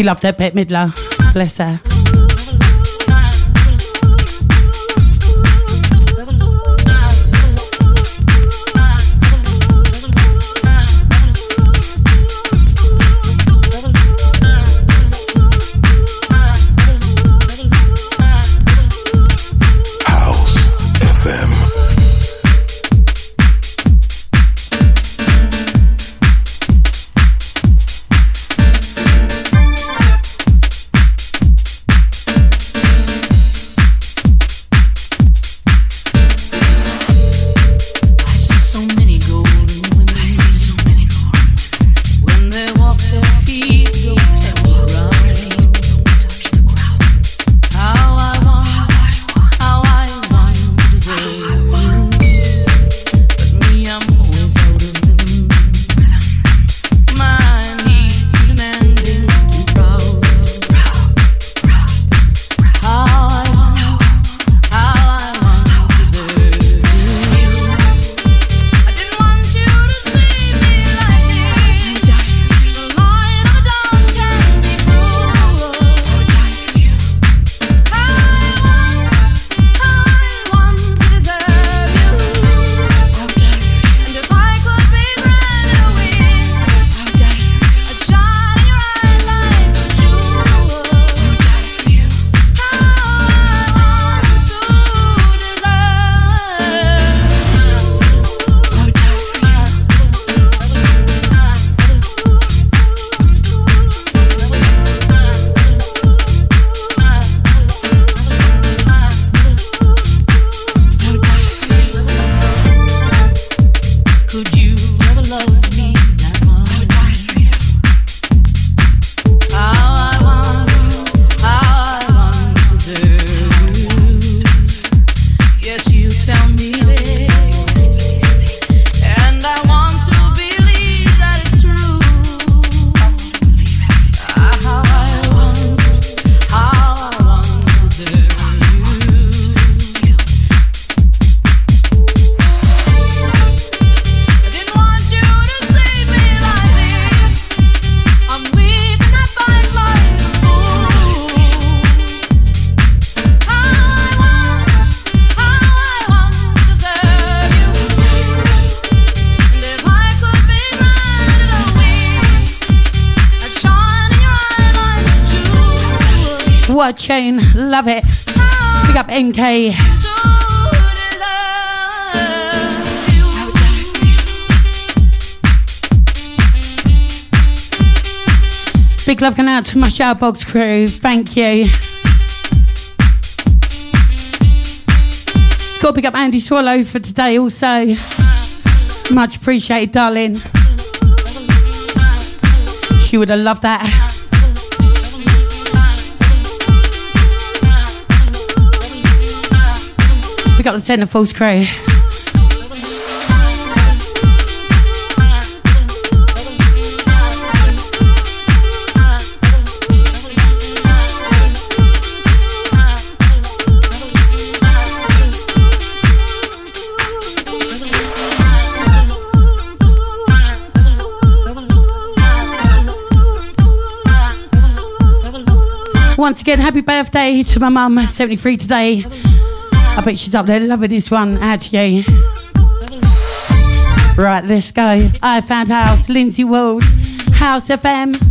She loved her Bette Midler. Bless her. Big. Love going out to my Shoutbox crew. Thank you. Got to pick up Andy Swallow for today also. Much appreciated, darling. She would have loved that. Got the Centerfolds crew. Once again, happy birthday to my mum, 73 today. I bet she's up there loving this one. You. Right, let's go. I found house, Lindsay Wald, House FM.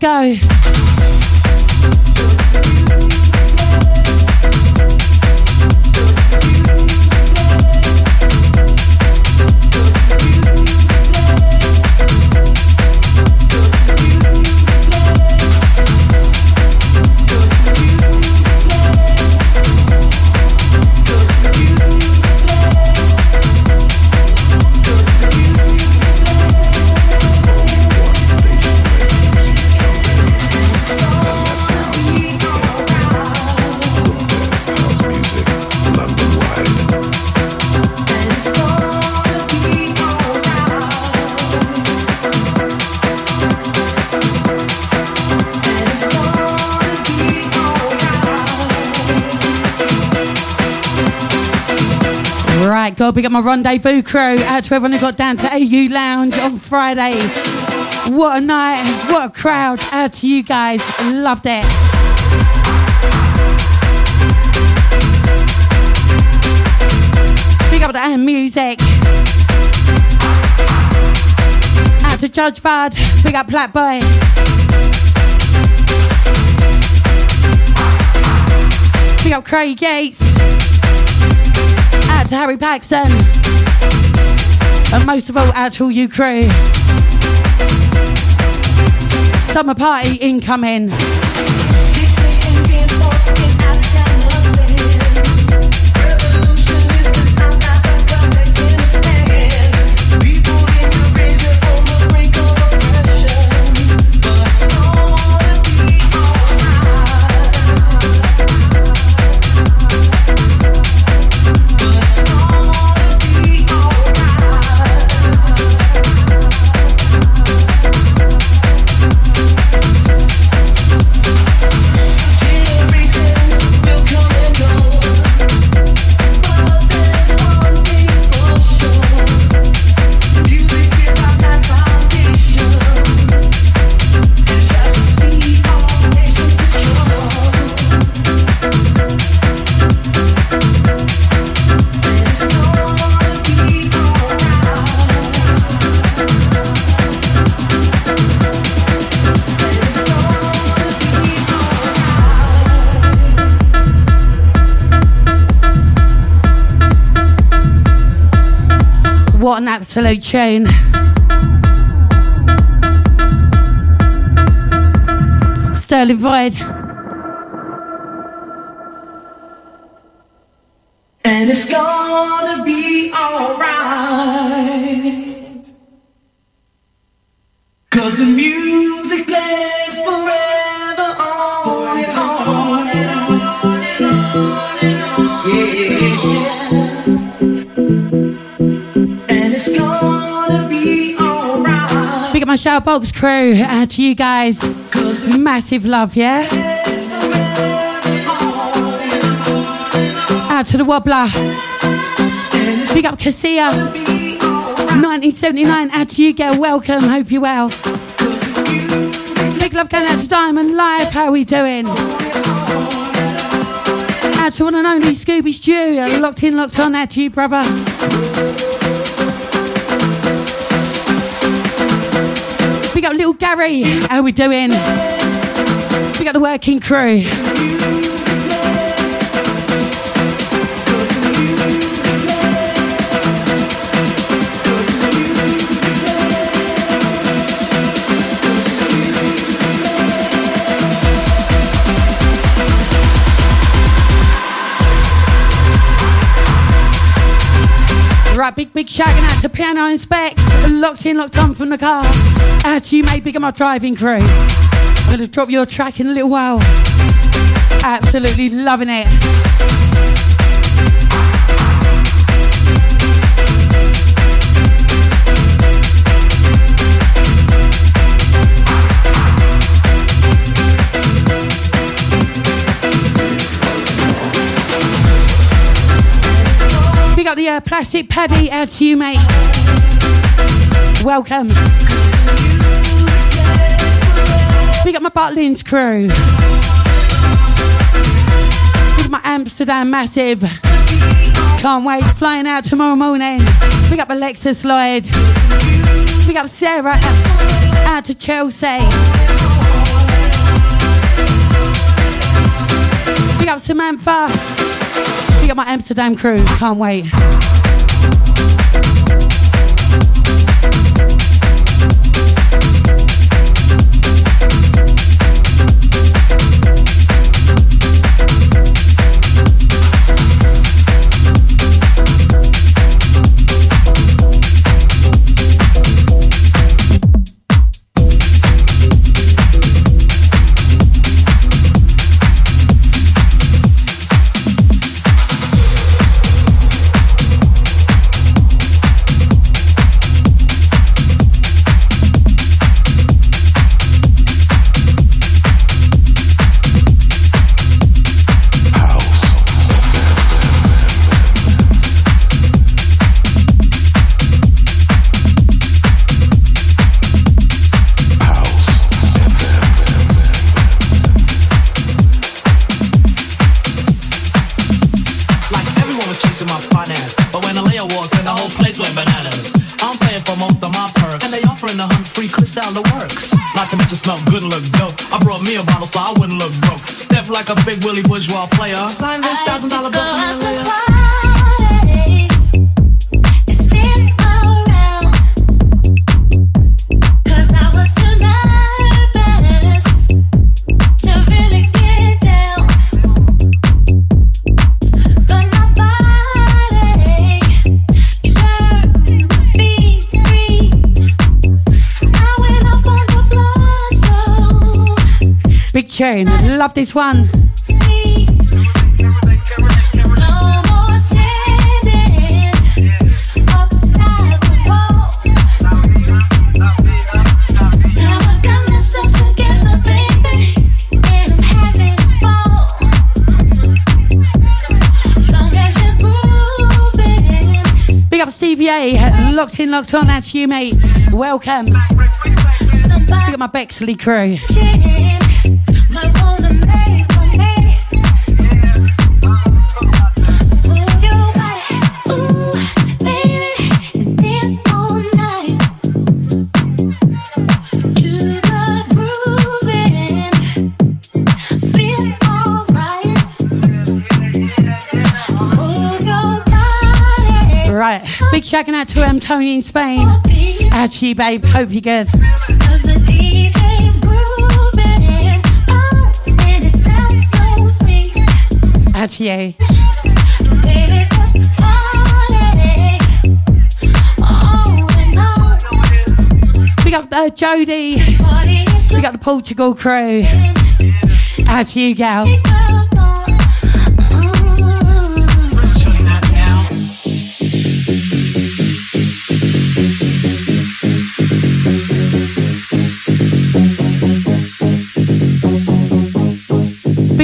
Go. Go big up my rendezvous crew. Out to everyone who got down to AU Lounge on Friday. What a night, what a crowd. Out to you guys. Loved it. Big up the AM music. Out to Judge Bud. Big up Black Boy. Big up Craig Gates to Harry Paxton. And most of all, all you crew. Summer party incoming. Absolute tune. Sterling Void. And it's gonna Shoutbox crew. Out to you guys. Massive love, yeah? Out to the Wobbler. Big up Cassia. 1979. Out to you, girl. Welcome. Hope you're well. Big love going out to Diamond Live. How we doing? Out to one and only Scooby Stew. Locked in, locked on. Out to you, brother. Gary. How we doing? Big up the working crew. Big, big shagging out to Piano and Specs. Locked in, locked on from the car. Out you, mate. Big my driving crew. I'm going to drop your track in a little while. Absolutely loving it. Uh, plastic paddy out to you, mate. Welcome. Big up my Butlins crew. Big my Amsterdam massive. Can't wait. Flying out tomorrow morning. Big up Alexis Lloyd. Big up Sarah out to Chelsea. Big up Samantha. Up my Amsterdam crew. Can't wait. tough, good and look dope. I brought me a bottle so I wouldn't look broke. Step like a big Willie bourgeois player. Sign this thousand dollar bill. Love this one. Big up Stevie locked in, locked on. That's you, mate. Welcome. Big up my Bexley crew. Shouting out to M. Tony in Spain. Out to you, babe. Hope you're good. Out to you. We got uh, Jody. We got the Portugal crew. Out to you, gal.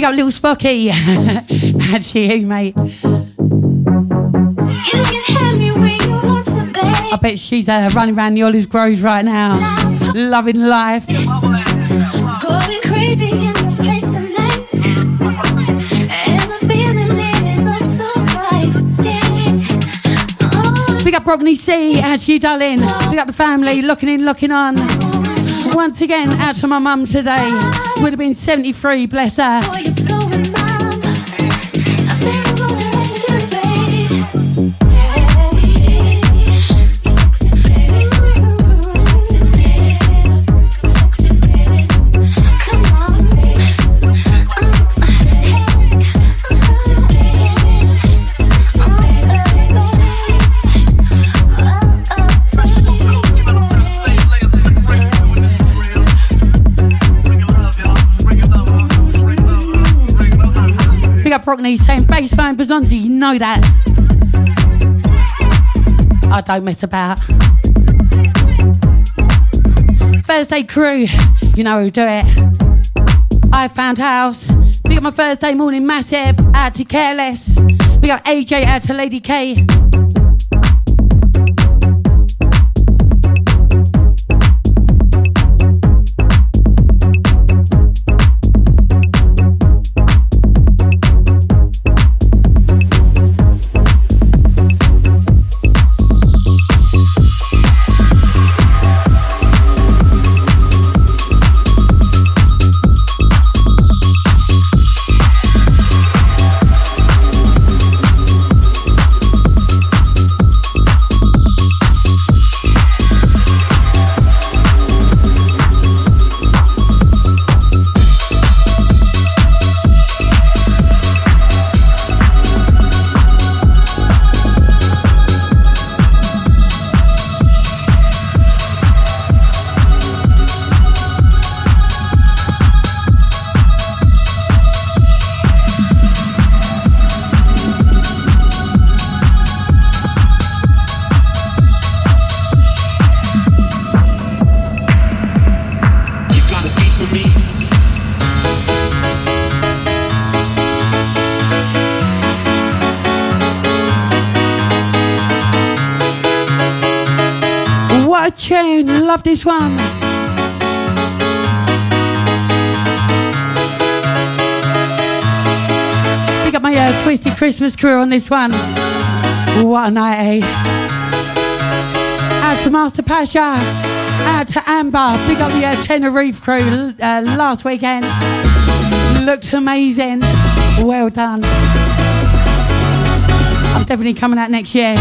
Up little Spocky. Actually, you, mate. I bet she's uh, running around the Olive Grove right now, loving life. Going crazy in this place tonight. And the feeling is so right. Big up Brogney C, out you, darling. Big up the family, looking in, looking on. Once again, out to my mum today. Would have been 73, bless her. Brockney saying baseline Bazonzi, you know that. I don't mess about. Thursday crew, you know who do it. I found house. We got my Thursday morning massive out to Careless. We got AJ out to Lady K. Love this one. Pick up my uh, Twisted Christmas crew on this one. What a night, eh? Out to Master Pasha. Out to Amber. Pick up the uh, Tenerife crew uh, last weekend. Looked amazing. Well done. I'm definitely coming out next year.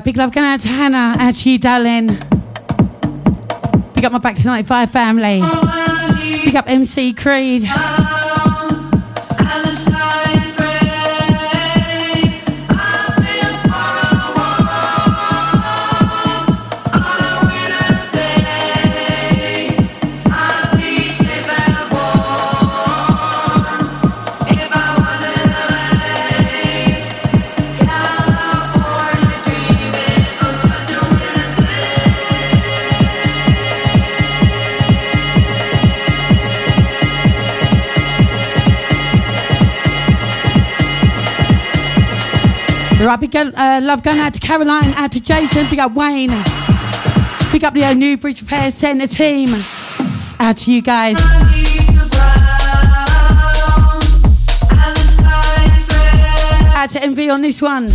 Big love going out to Hannah, out to you, darling. Big up my Back to 95 family. Big up MC Creed. Right, big uh, love going out to Caroline, out to Jason, big up Wayne, big up the uh, New Bridge Repair Centre team. Out to you guys. Out to Envy on this one.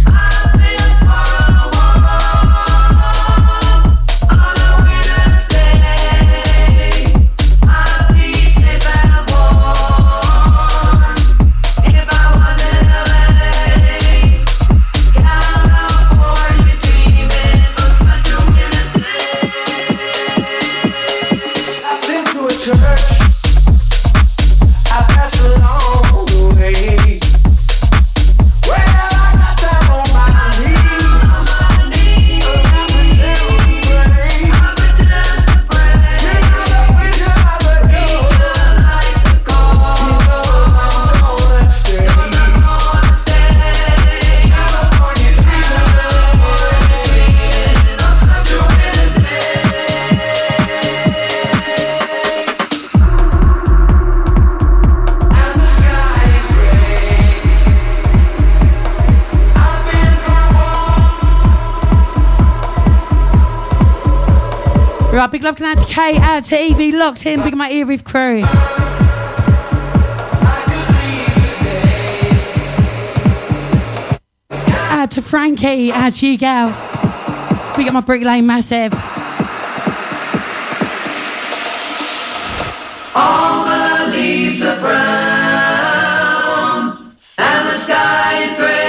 Big love going out to Kate, out to Evie, locked in, big my ear reef crew. Out to Frankie, out to you, gal. Big up my Brick Lane massive. All the leaves are brown and the sky is gray.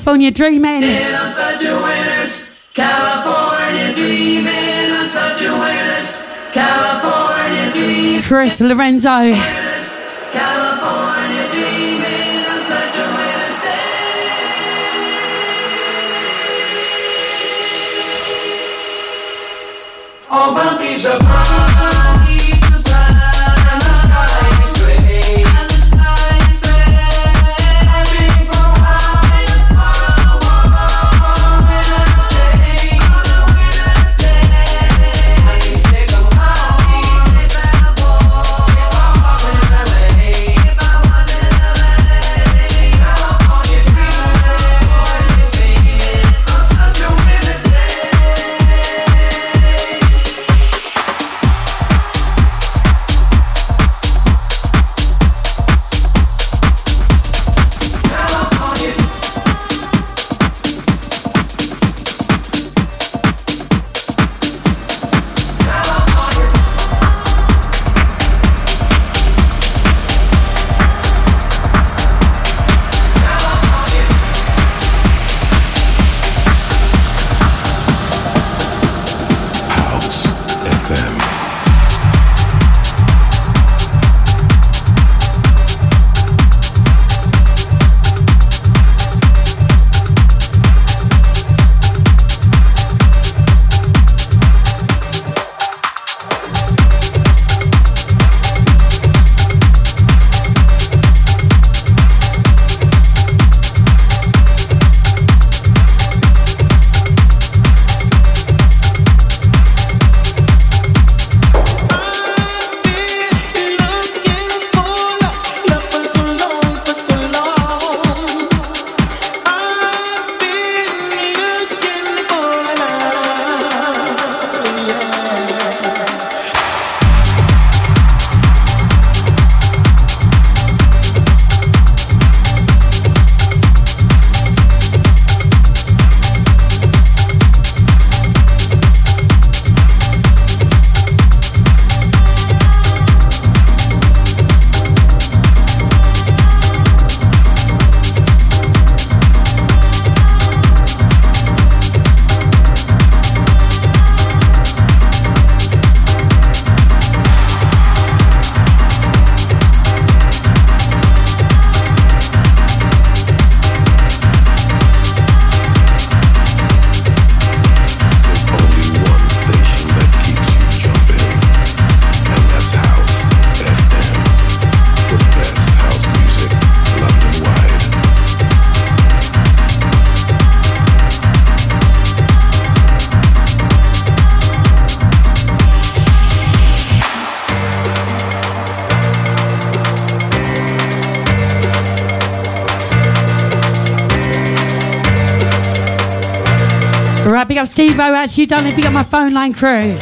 California dreaming. on such a winter's California dreaming on such a winter's California dreaming Chris Lorenzo. On such a winter's day. All leaves are Right, big up Steve O, out you, darling. Big up my phone line crew. Every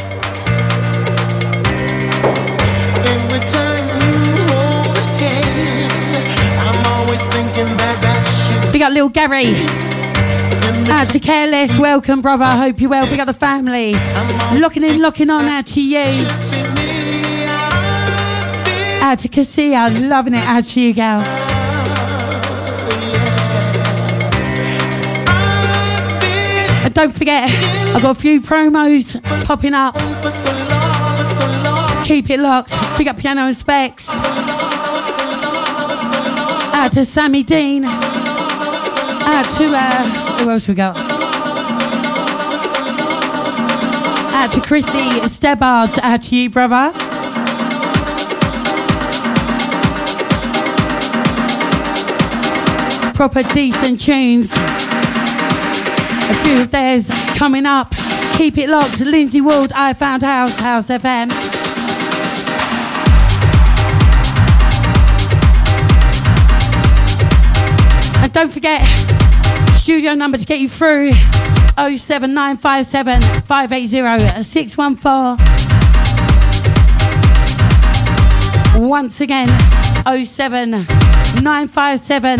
time you hold a hand, I'm always thinking that that should Big up little Gary. Out to Careless, welcome, brother. I hope you're well. Big up the family. Looking in, looking on, out to you. be me. I've Out to Cassia, loving it. Out to you, gal. Don't forget, I've got a few promos popping up. Keep it locked. Big up Piano and Specs. Out to Sammy Dean. Out to, uh, who else we got? Out to Chrissy Stebbard. Out to you, brother. Proper decent tunes. A few of theirs coming up. Keep it locked. Lindsay Ward, I Found House, House FM. And don't forget, studio number to get you through 07957 580 614. Once again, 07957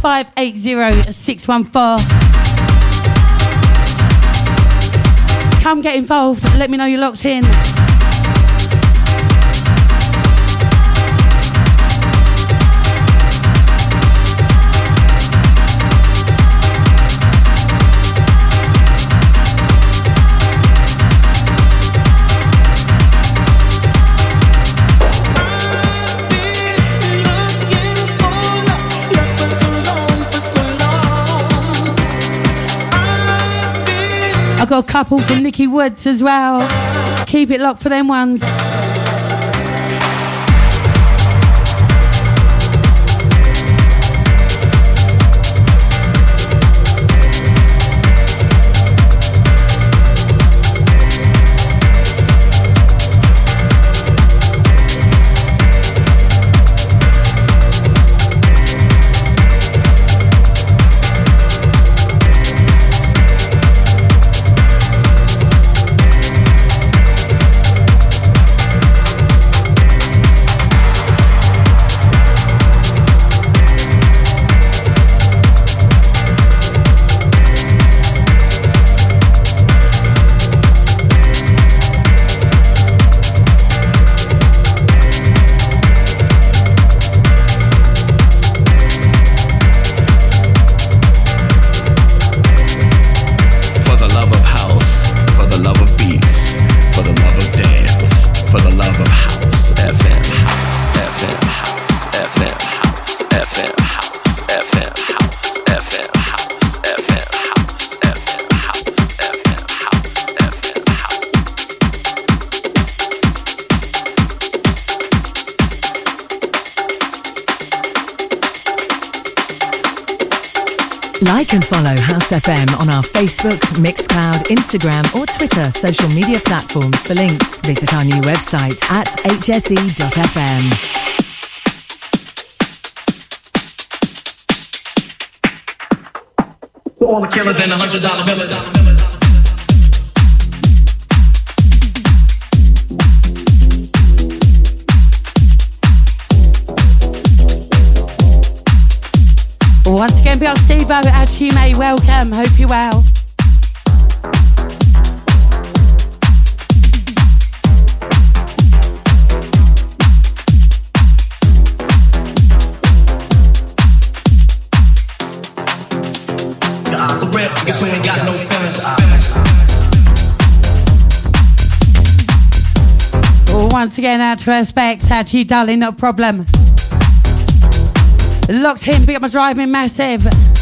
580 614. Come get involved. Let me know you're locked in. I've got a couple from Nikki Woods as well. Keep it locked for them ones. Instagram, or Twitter social media platforms for links. Visit our new website at hse.fm. To all the killers and the hundred dollar billers. Once again, Bill Steve over at you, may welcome. Hope you're well. Ain't got no. Once again, out to respect, out to you, darling, no problem. Locked in, big up my driving massive.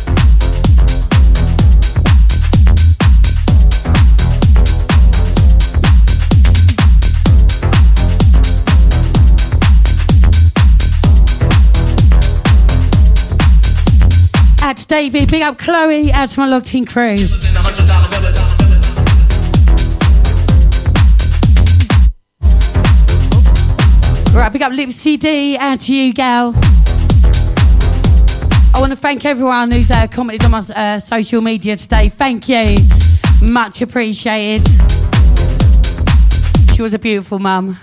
Out to David, big up Chloe, out to my locked in crew. Right, big up Lip CD, out to you, gal. I want to thank everyone who's uh, commented on my uh, social media today. Thank you. Much appreciated. She was a beautiful mum.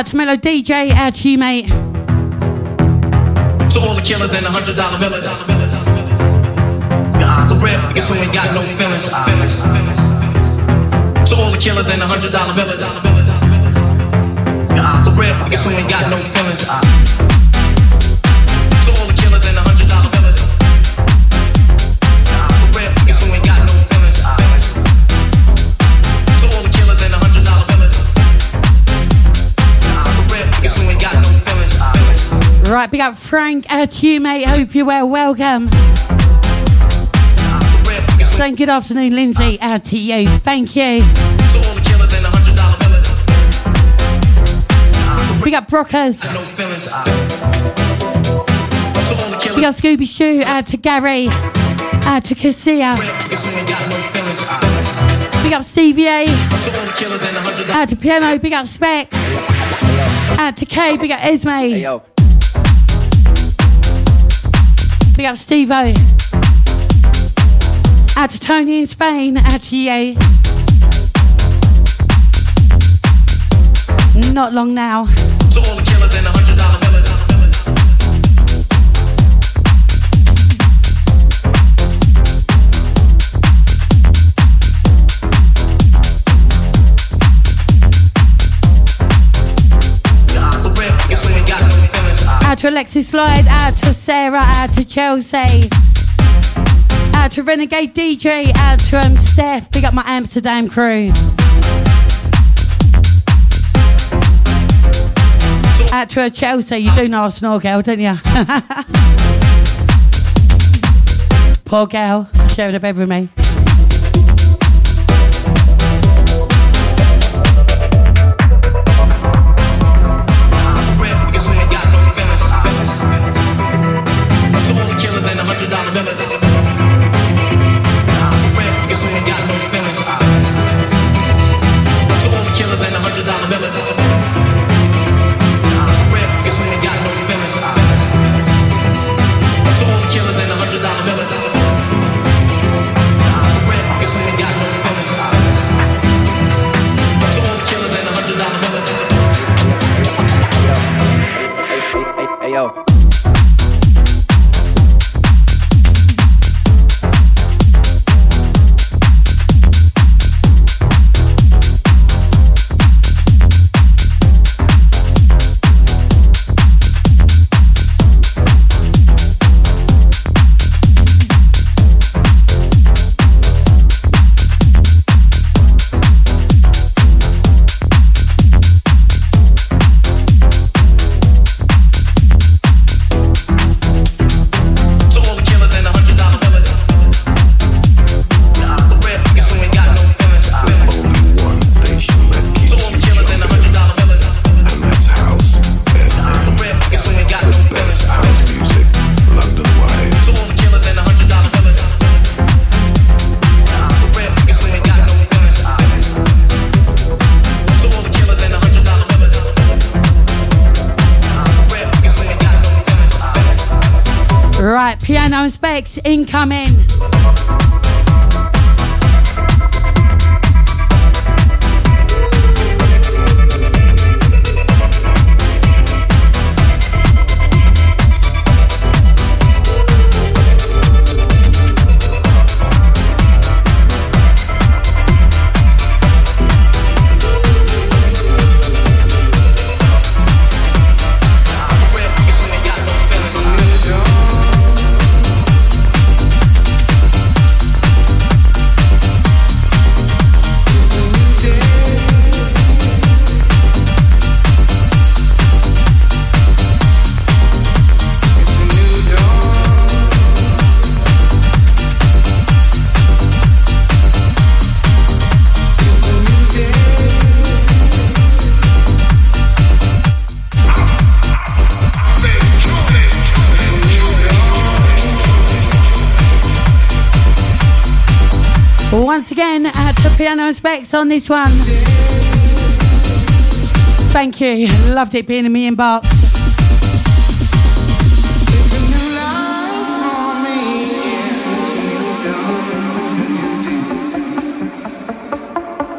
Out to Mellow DJ, out to you, mate. To all the killers and the hundred dollar eyes are red, guess we ain't got no feelings. To all the killers and the hundred dollar eyes are red, guess we ain't got no feelings. Right, big up Frank uh, at you, mate. Hope you're well. Welcome. Saying good afternoon, Lindsay. Uh, Out to you. Thank you. Big up Brockers. Big up Scooby Shoe. Out uh, to Gary. Out to Cassia. Big up Stevie A. Out to Piano. Big up Specs. Out to K. Big up Esme. Big up Steve O. Out to Tony in Spain. Out to. Not long now. To Alexis Slide. Out to Sarah. Out to Chelsea. Out to Renegade DJ. Out to um, Steph. Big up my Amsterdam crew. Out to Chelsea. You do know Arsenal girl, don't you? Poor girl. Shared a bed with me. Once again, out to piano specs on this one. Thank you. Loved it being in me inbox.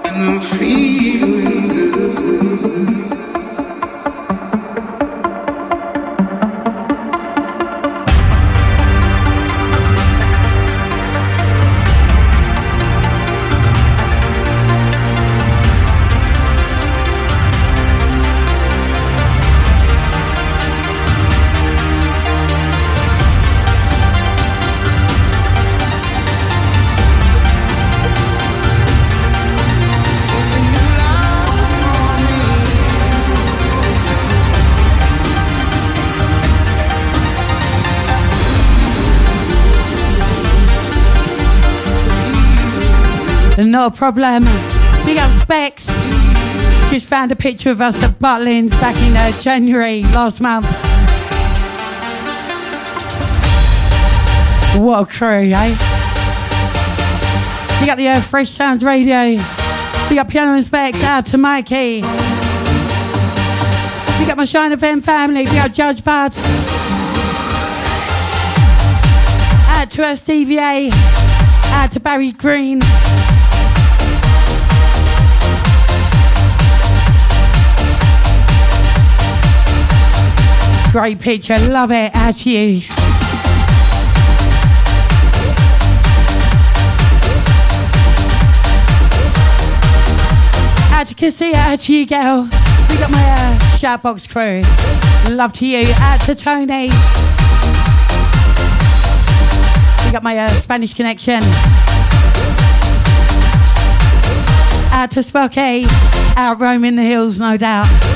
I'm feeling good. Not a problem. Big up specs. Just found a picture of us at Butlins back in uh, January last month. What a crew, eh? We up the Fresh Sounds Radio. We up Piano and Specs out to Mikey. We up my Shine FM family. We up Judge Bud. Out to our Stevie A. Out to Barry Green. Great picture, love it. To you. To Cassia, out to you, girl. We got my uh, Shoutbox crew. Love to you. Out to Tony. We got my uh, Spanish connection. Out to Sparky. Out roaming the hills, no doubt.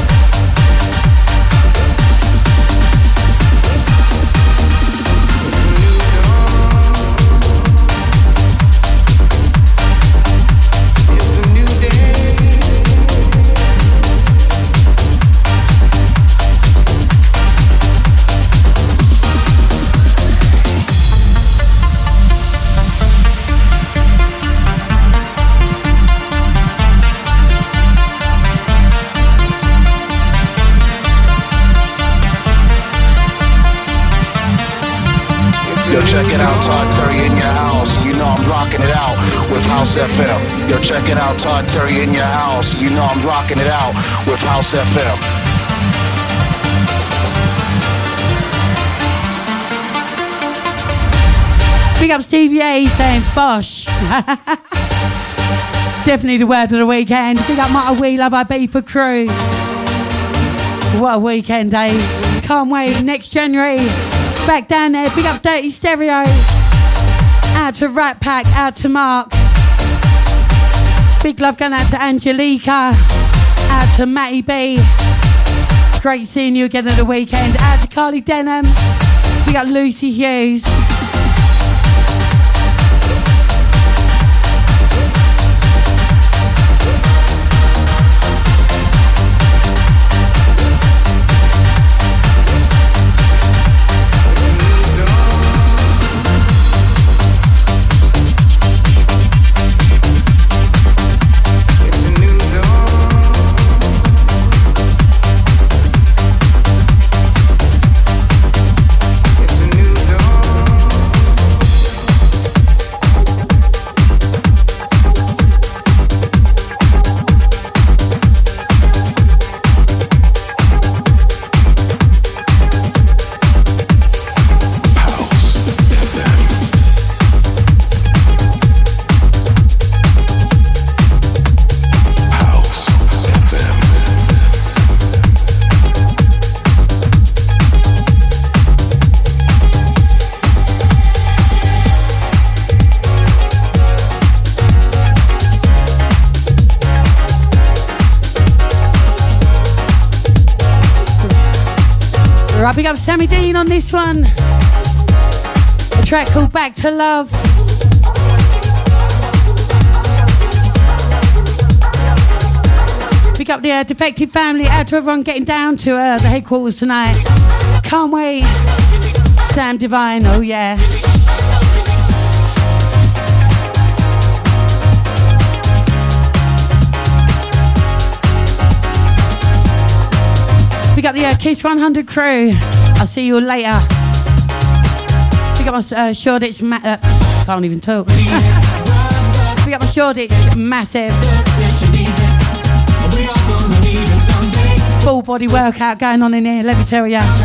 House FM. Yo, check it out, Todd Terry in your house. You know I'm rocking it out with House FM. Big up Stevie A saying Bosh. Definitely the word of the weekend. Big up Marta We Love our for crew. What a weekend, eh? Can't wait. Next January. Back down there. Big up Dirty Stereo. Out to Rat Pack. Out to Mark. Big love going out to Angelica. Out to Matty B. Great seeing you again at the weekend. Out to Carly Denham. We got Lucy Hughes. Track called Back to Love. Pick up the uh, Defected family. Out to everyone getting down to uh, the headquarters tonight. Can't wait. Sam Divine, oh yeah. We got the uh, Kiss 100 crew. I'll see you later. We got my uh, Shoreditch. Ma- uh, can't even talk. we got my Shoreditch massive. Full body workout going on in here. Let me tell you.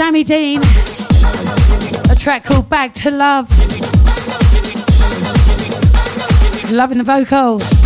Sammy Dean. A track called Back to Love. Loving the vocals.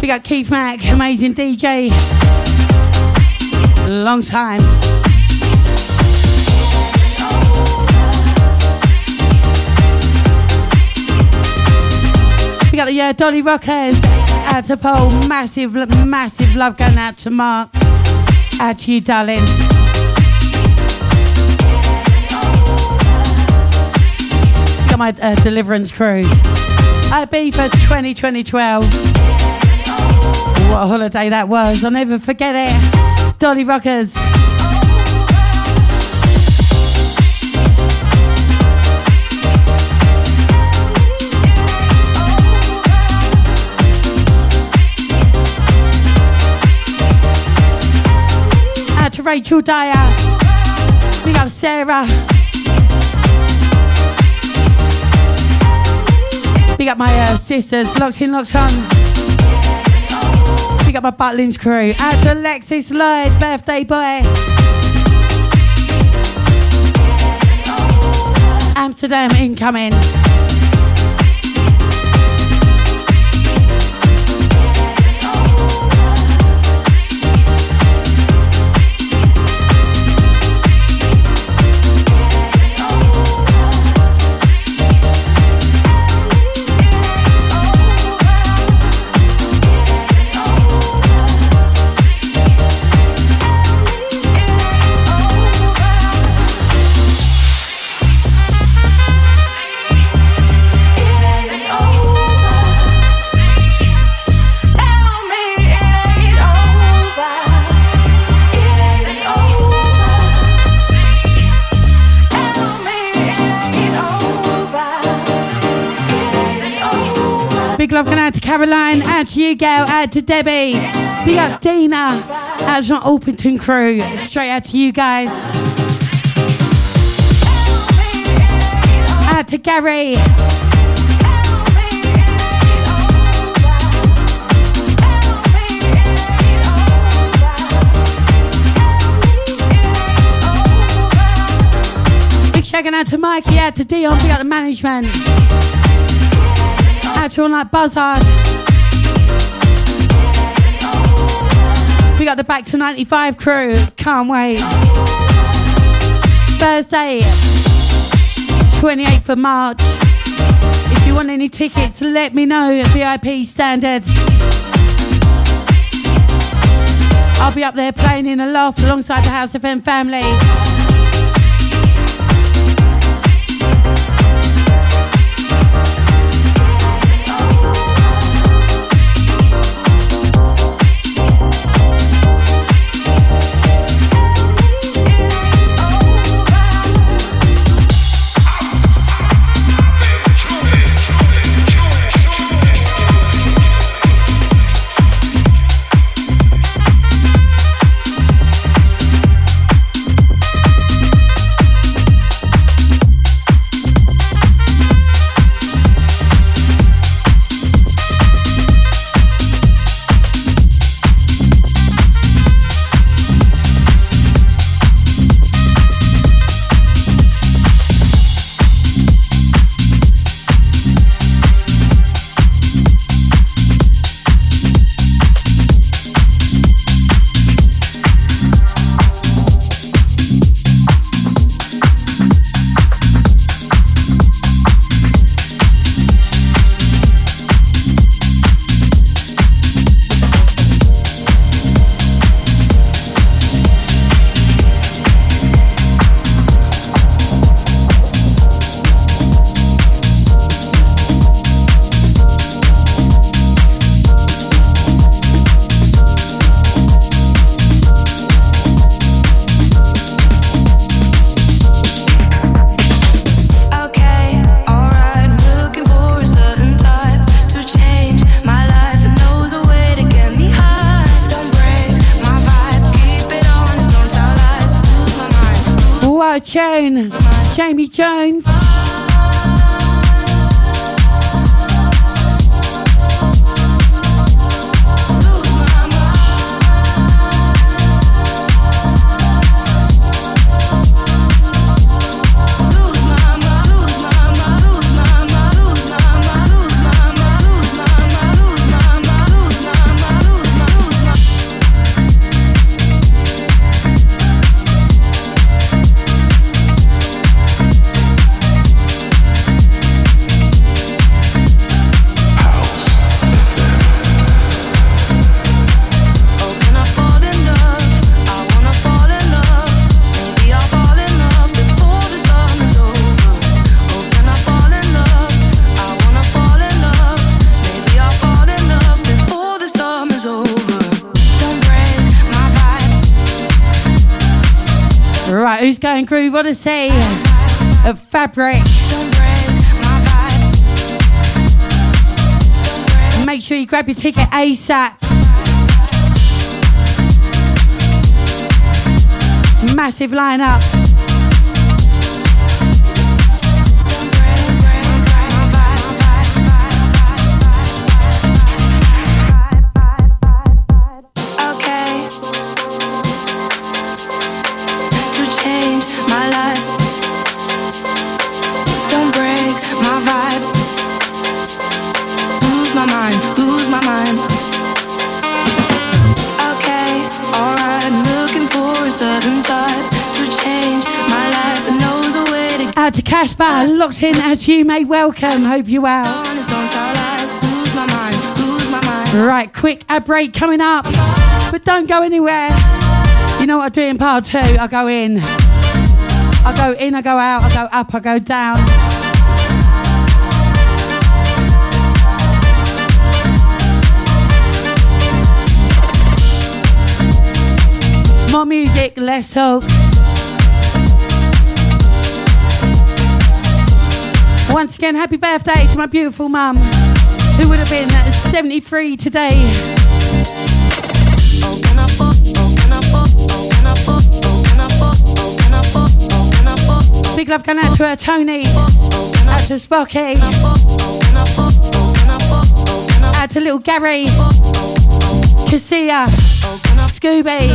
We got Keith Mack, amazing DJ. Long time. We got the uh, Dolly Rockers out to Paul. Massive, massive love going out to Mark. Out to you, darling. Got my uh, Deliverance crew. Ibiza 20, 2012. What a holiday that was. I'll never forget it. Dolly Rockers. To Rachel Dyer. Big up Sarah. Big up my uh, sisters, locked in, locked on. Big up my Butlins crew. Out to Alexis Lloyd, birthday boy. Amsterdam incoming. Love going out to Caroline, out to you, Gail, out to Debbie. Big up Dina, out to my Orpington crew. Straight out to you guys. Out to Gary. Big shout out to Mikey, out to Dion, big up the management. To all like Buzzard. We got the Back to 95 crew. Can't wait. Thursday, 28th of March. If you want any tickets, let me know. VIP standard. I'll be up there playing in a loft alongside the House FM family. Going Groove Odyssey of Fabric. Make sure you grab your ticket ASAP. Massive lineup. To locked in at you, mate. Welcome. Hope you're well. honest. Don't tell lies. Lose my mind, lose my mind. Right, quick ad break coming up. But don't go anywhere. You know what I do in part two? I go in. I go in, I go out, I go up, I go down. More music, less talk. Once again, happy birthday to my beautiful mum, who would have been 73 today. Big love going out to her, Tony. Out to Spocky. Out to little Gary. Cassia. Scooby.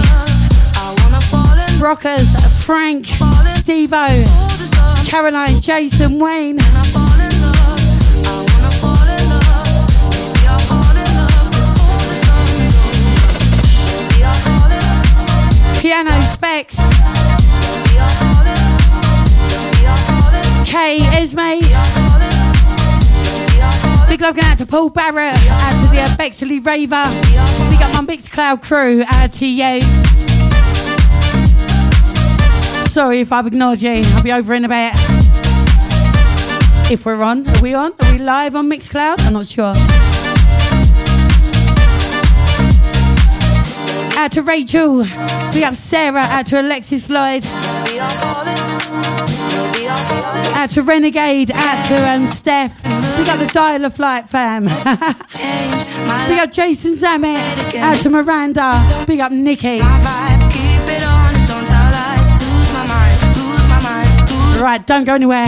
Rockers. Frank. Stevo. Caroline. Jason. Wayne. I'll fall in Big love going out to Paul Barrett. Out to the Bexley Raver. Big up my Mixcloud crew. Out to you. Sorry if I've ignored you. I'll be over in a bit. If we're on, are we on? Are we live on Mixcloud? I'm not sure. Out to Rachel. Big up Sarah. Out to Alexis Lloyd. Maybe I'll fall in. Maybe I'll fall in. Out to Renegade. Out to um, Steph. Big up the Dial of Flight fam. Big up Jason Zamet. Out to Miranda. Big up Nikki. My vibe. Keep it honest. Don't tell lies. Lose my mind. Lose my mind. Lose Right, don't go anywhere.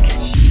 Mike.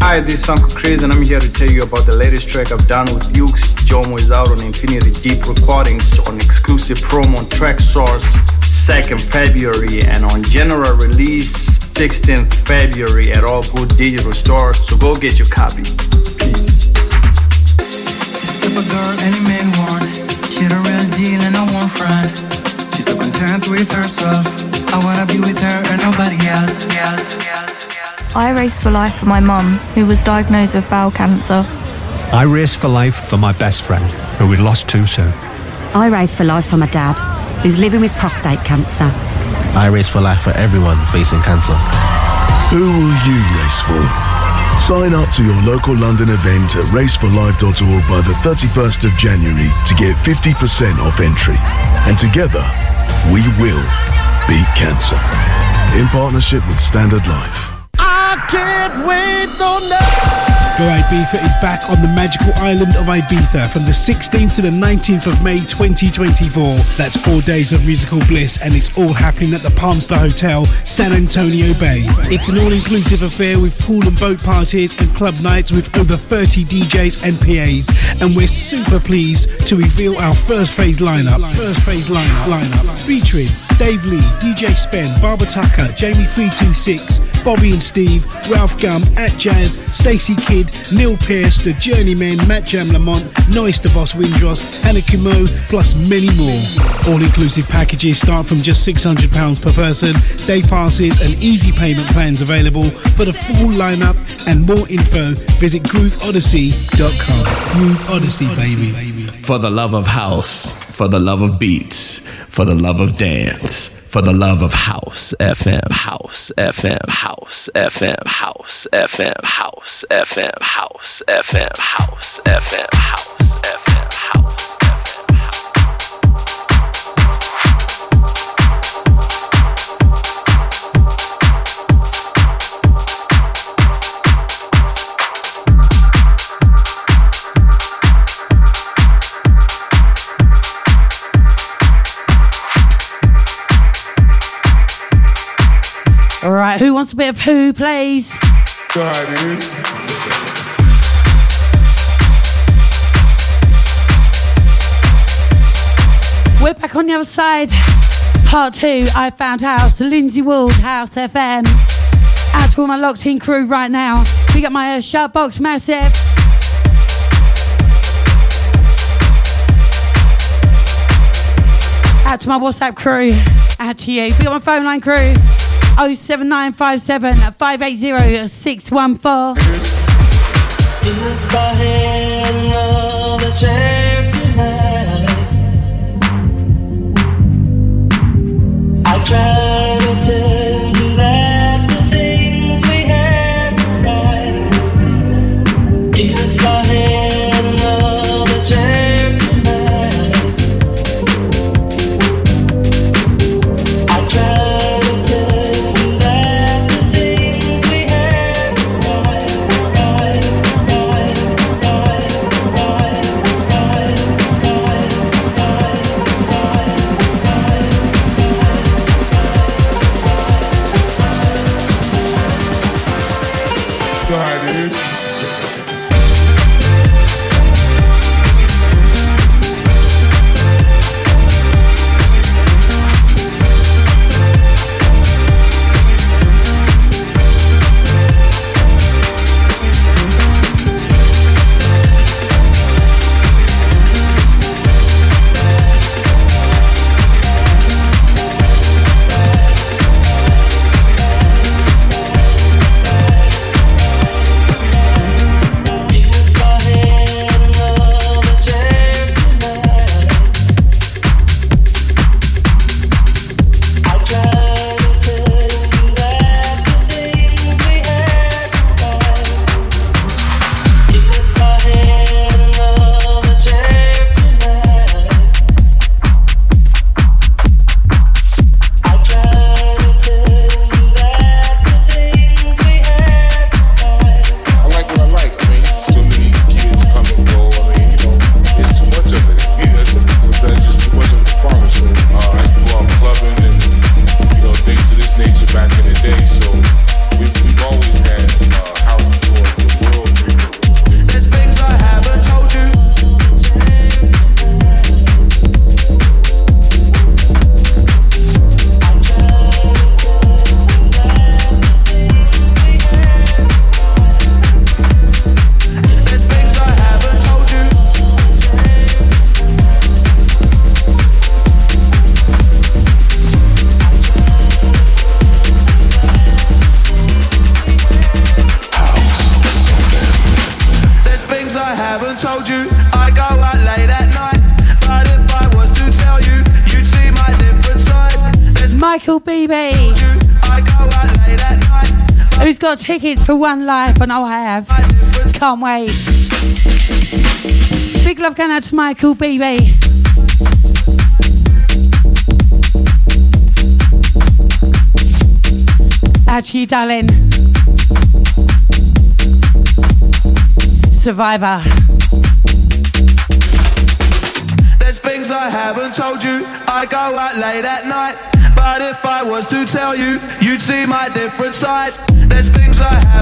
Hi, this is Uncle Chris, and I'm here to tell you about the latest track I've done with Ukes. Jomo is out on Infinity Deep Recordings on exclusive promo on Traxsource 2nd February and on general release 16th February at all good digital stores. So go get your copy. Peace. A girl any man want. The real deal and I won't front. She's so content with herself. I wanna be with her and nobody else. else, else. I race for life for my mum, who was diagnosed with bowel cancer. I race for life for my best friend, who we lost too soon. I race for life for my dad, who's living with prostate cancer. I race for life for everyone facing cancer. Who will you race for? Sign up to your local London event at raceforlife.org by the 31st of January to get 50% off entry. And together, we will beat cancer. In partnership with Standard Life. I can't wait Go Ibiza is back on the magical island of Ibiza from the 16th to the 19th of May 2024. That's four days of musical bliss and it's all happening at the Palmstar Hotel, San Antonio Bay. It's an all-inclusive affair with pool and boat parties and club nights with over 30 DJs and PAs. And we're super pleased to reveal our first phase lineup. First phase lineup, lineup featuring Dave Lee, DJ Spen, Barbara Tucker, Jamie 326, Bobby and Steve, Ralf GUM, At Jazz, Stacey Kidd, Neil Pierce, The Journeymen, Matt Jam Lamont, Noise Boss Windross, Hannah Khemoh, plus many more. All inclusive packages start from just £600 per person, day passes and easy payment plans available. For the full lineup and more info, visit grooveodyssey.com. Groove Odyssey, baby. For the love of house, for the love of beats, for the love of dance, for the love of house FM, house FM, house FM, house FM, house FM, house FM, house FM, house. FM. All right, who wants a bit of who, please? Go ahead, dude. We're back on the other side. Part two, I Found House, Lindsay Wood, House FM. Out to all my locked in crew right now. We got my uh, shut box massive. Out to my WhatsApp crew. Out to you. We got my phone line crew. 07957 580 614. If I had another chance tickets for One Life? I know I have. Can't wait. Big love going out to Michael BB. Out to you, darling. Survivor. There's things I haven't told you. I go out late at night. But if I was to tell you, you'd see my different side. There's things I haven't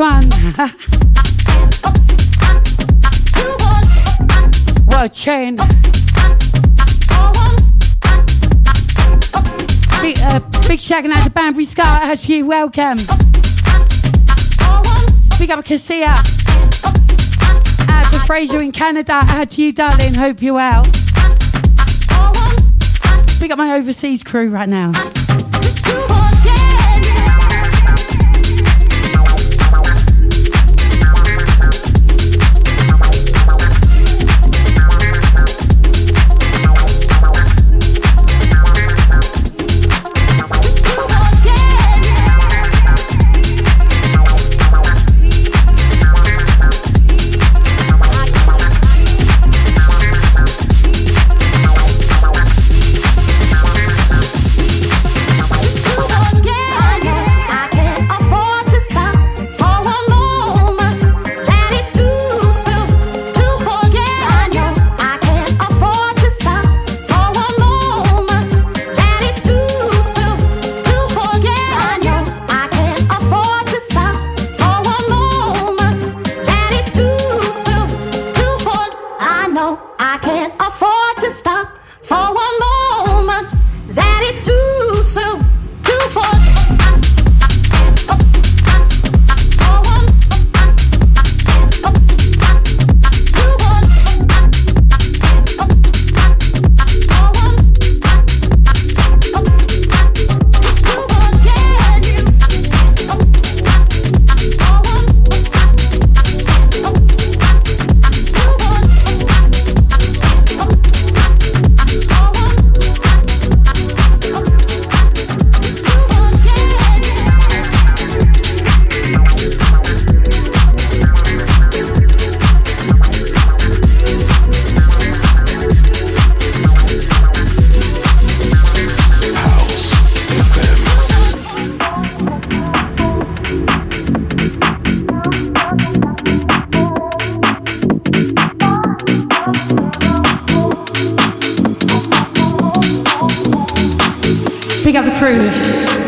one. well, chain. Big, uh, big shout out to Banbury Scar. Actually, welcome. Big up Cassia. Out to Fraser in Canada. Out to you, darling. Hope you're well. Big up my overseas crew right now. truth.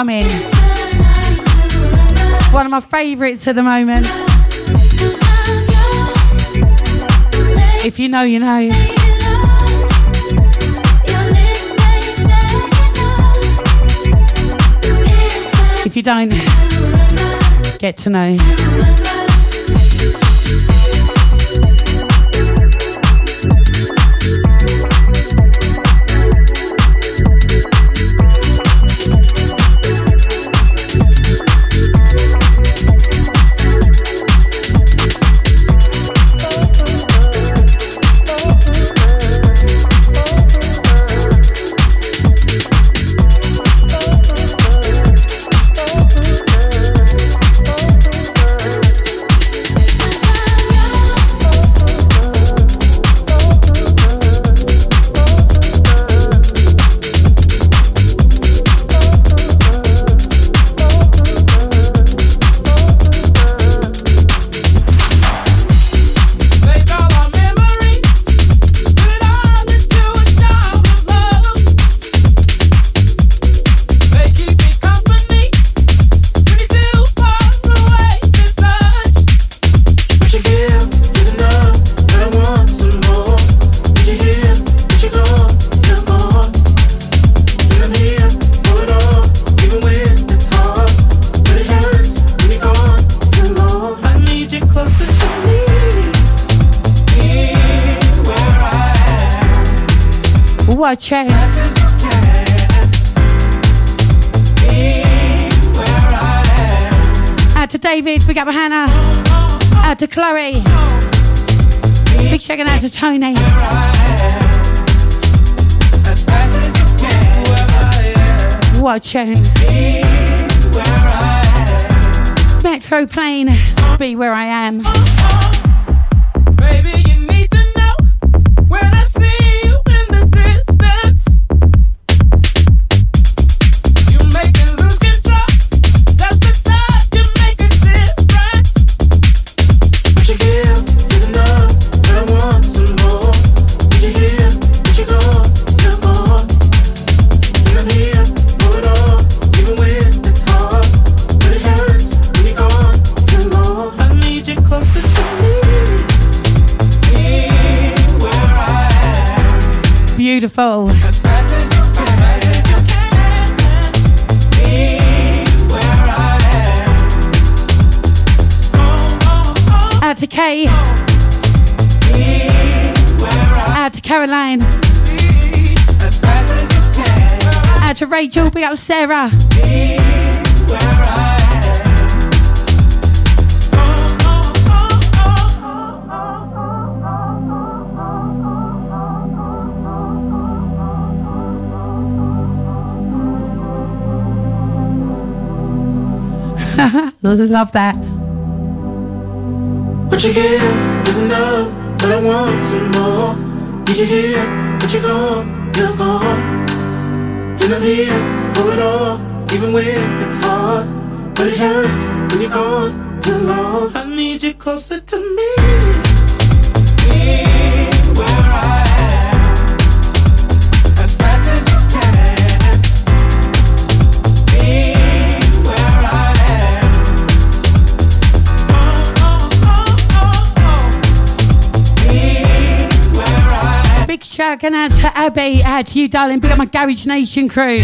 coming. One of my favourites at the moment. If you know, you know. If you don't, get to know. a chance. Out to David, big up Hannah. Out to Chloe. Big checking out to Tony. What a tune. Metro plane, be where I am. beautiful. Out to Kay. Out to Caroline. Out to Rachel. Big up Sarah. Love that. What you give is enough, but I want some more. Need you here, but you're gone, you're gone. And I'm here for it all, even when it's hard. But it hurts when you're gone too long. I need you closer to me. Be going out to Abby, out to you, darling. Big up my Garage Nation crew.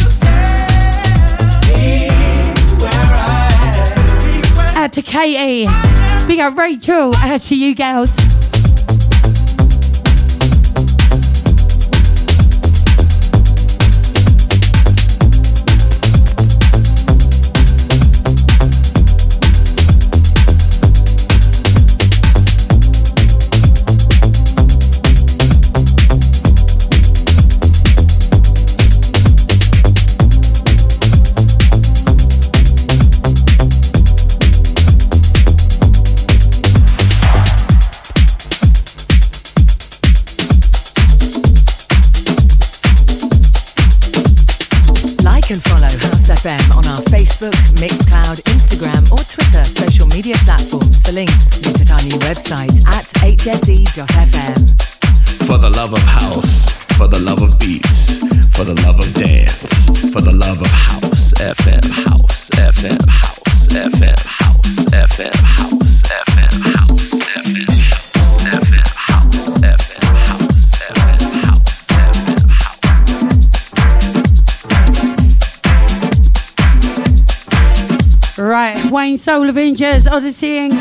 Out to Katie. Big up Rachel. Out to you, girls. Facebook, Mixcloud, Instagram, or Twitter social media platforms for links. Visit our new website at hse.fm. For the love of house, for the love of beats, for the love of dance, for the love of house, FM, house, FM, house, FM, house, FM, house, Wayne Soul Avengerz, Odysseying.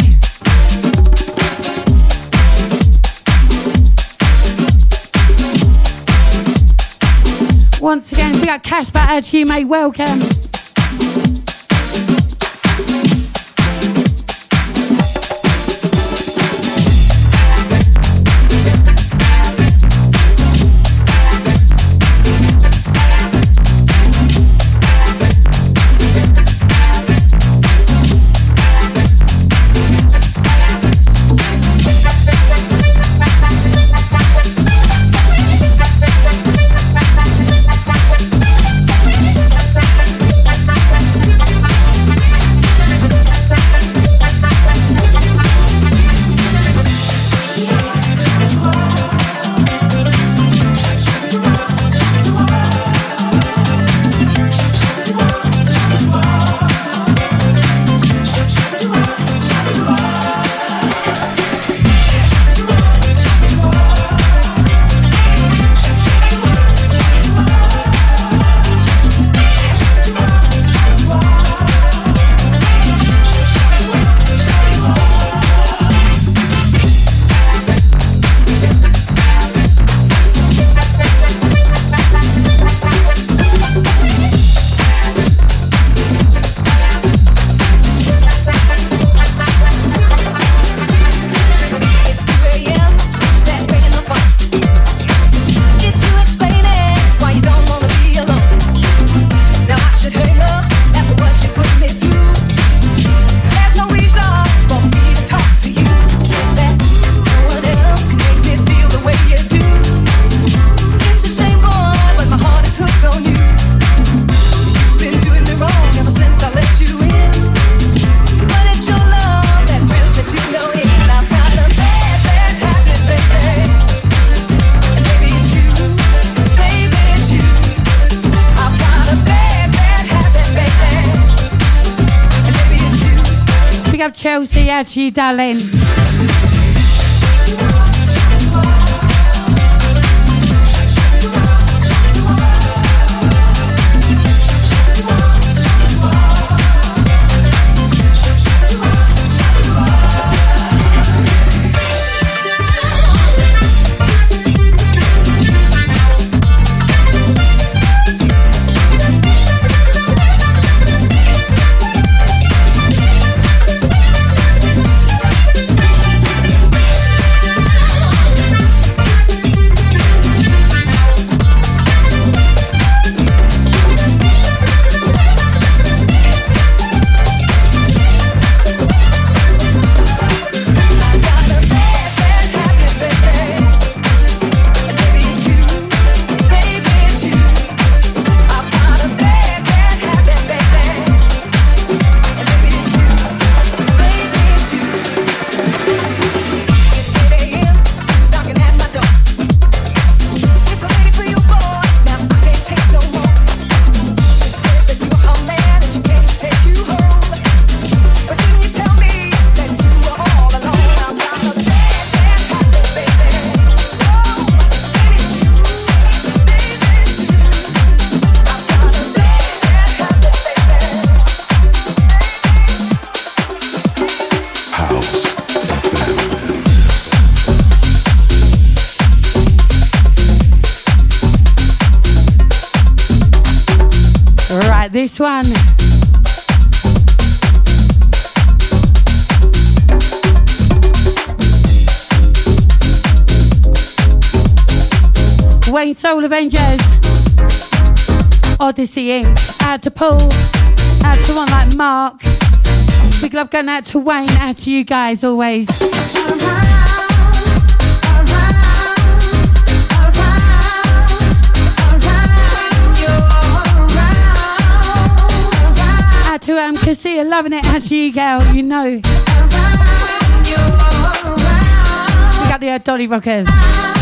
Once again, we got Casper as you may welcome. mariachi talent. this one. Wayne Soul Avengerz, Odyssey Inc. Add to Paul, Add to one like Mark. Big love going out to Wayne, out to you guys always. can see her loving it as you go, you know. We got the uh, Dolly Rockers.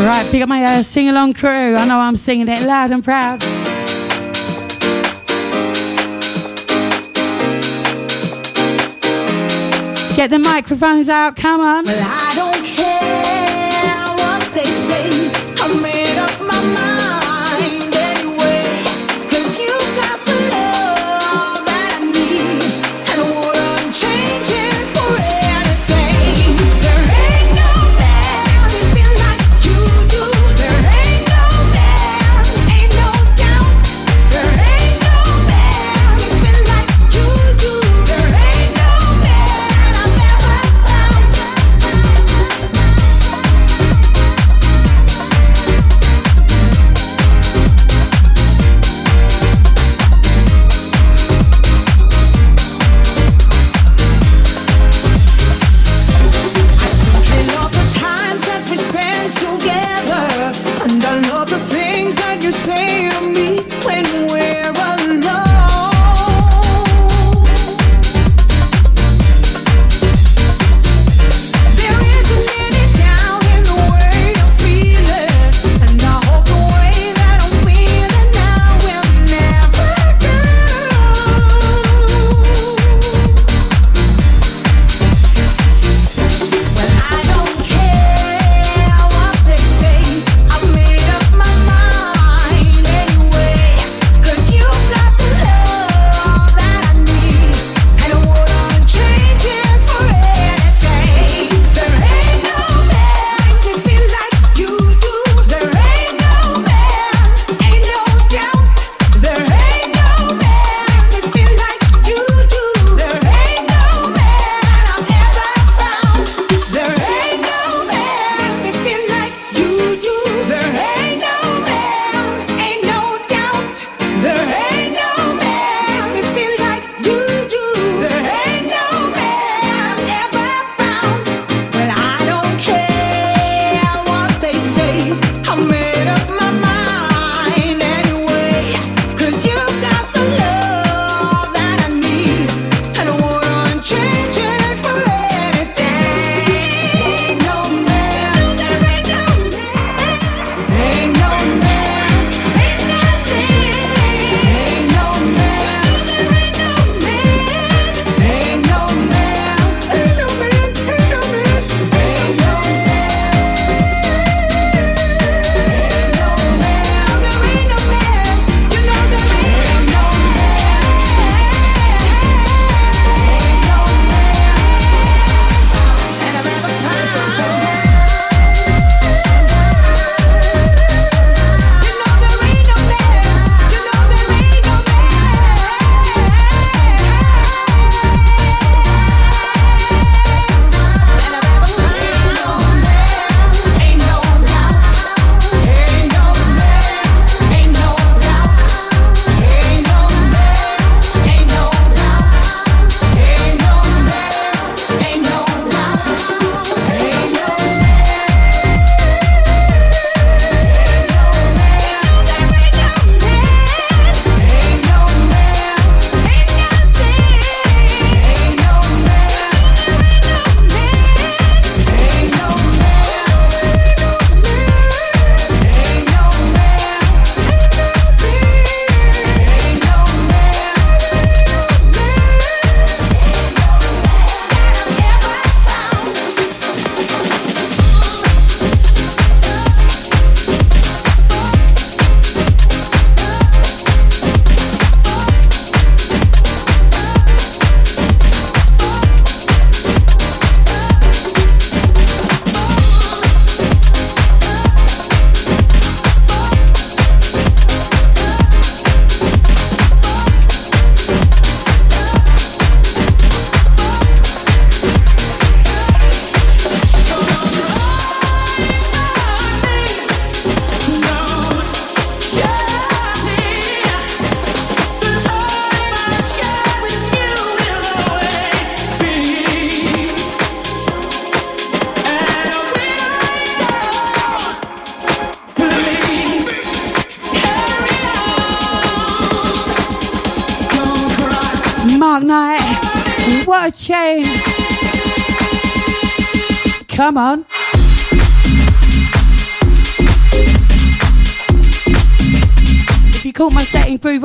Right, pick up my uh, sing along crew. I know I'm singing it loud and proud. Get the microphones out, come on. Well,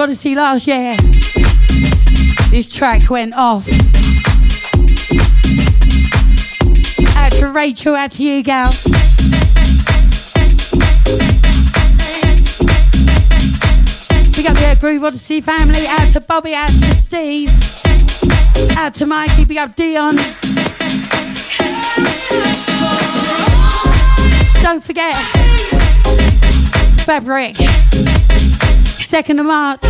Last year, this track went off. Out to Rachel, out to you, gal. Big up the Groove Odyssey family. Out to Bobby, out to Steve. Out to Mikey, big up Dion. Don't forget, Fabric. 2nd of March.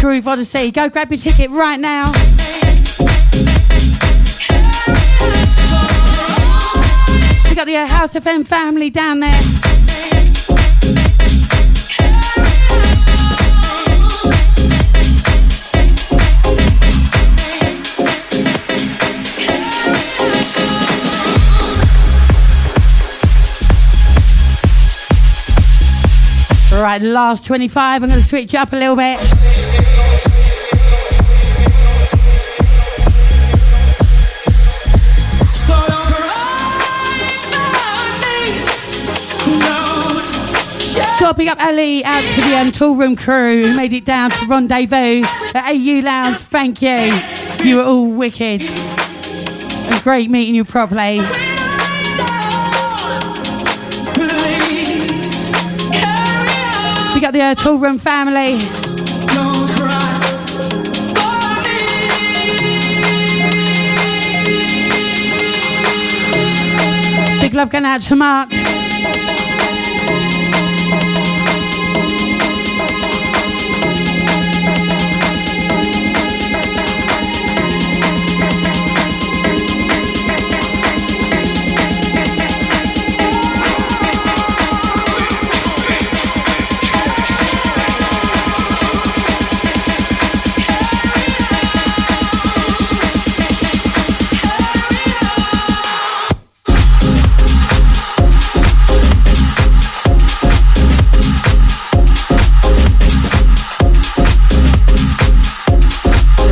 Groove Odyssey. Go grab your ticket right now. We got the House FM family down there. Right, last 25. I'm going to switch up a little bit. Got to pick up Ali out to the um, Toolroom crew who made it down to Rendezvous at AU Lounge. Thank you. You were all wicked. And great meeting you properly. We got the uh, Toolroom family. Big love going out to Mark.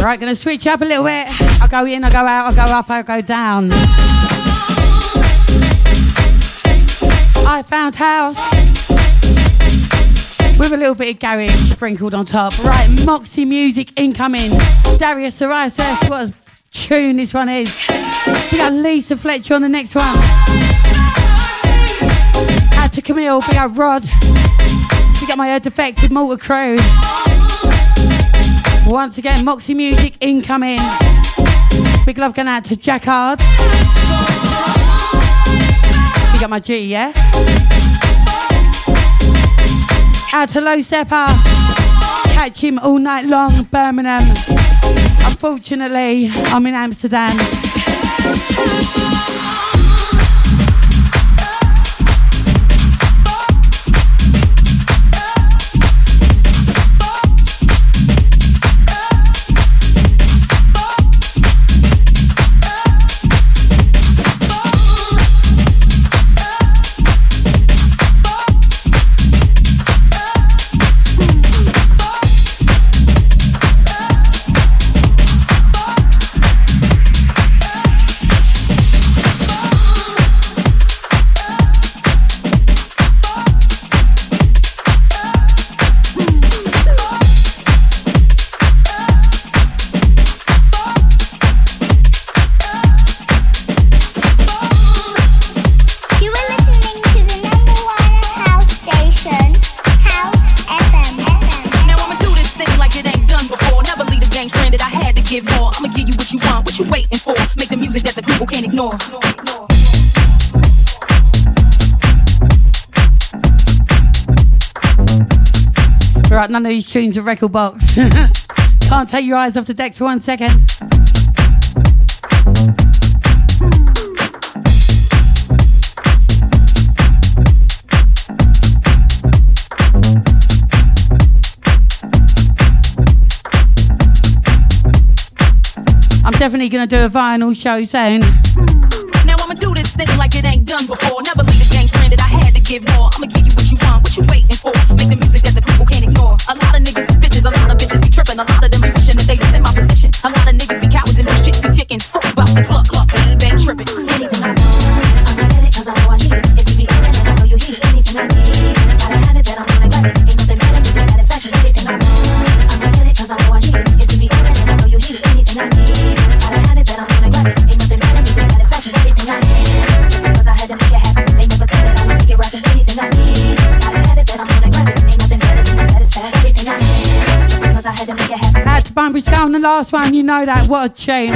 Right, gonna switch up a little bit. I'll go in, I'll go out, I'll go up, I'll go down. I found house with a little bit of garage sprinkled on top. Right, Moxie music incoming. Darius Arias, what a tune this one is. We got Lisa Fletcher on the next one. Out to Camille, we got Rod. We got my uh, Defected Malta crew. Once again, Moxie music incoming. Big love going out to Jackard. You got my G, yeah? Out to Low Sepper. Catch him all night long, Birmingham. Unfortunately, I'm in Amsterdam. None of these tunes are rekordbox. Can't take your eyes off the deck for one second. I'm definitely gonna do a vinyl show soon. Now I'ma do this thing like it ain't done before. Never leave the game stranded. I had to give more. I'ma and a lot of them be wishing that they was in my position. A lot of niggas be cowards and bullshit be chickens. Fuck about the club, club. Last one, you know that. What a tune.